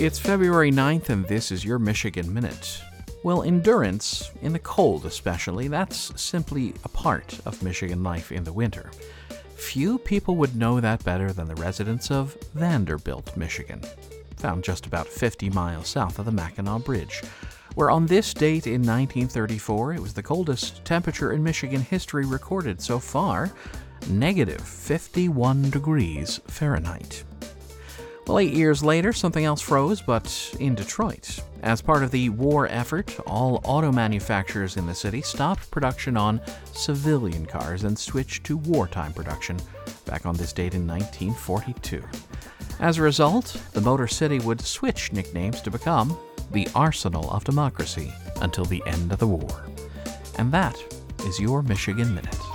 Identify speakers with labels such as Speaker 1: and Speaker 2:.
Speaker 1: It's February 9th, and this is your Michigan Minute. Well, endurance, in the cold especially, that's simply a part of Michigan life in the winter. Few people would know that better than the residents of Vanderbilt, Michigan, found just about 50 miles south of the Mackinac Bridge, where on this date in 1934 it was the coldest temperature in Michigan history recorded so far negative 51 degrees Fahrenheit. Well, eight years later, something else froze, but in Detroit. As part of the war effort, all auto manufacturers in the city stopped production on civilian cars and switched to wartime production back on this date in 1942. As a result, the Motor City would switch nicknames to become the Arsenal of Democracy until the end of the war. And that is your Michigan Minute.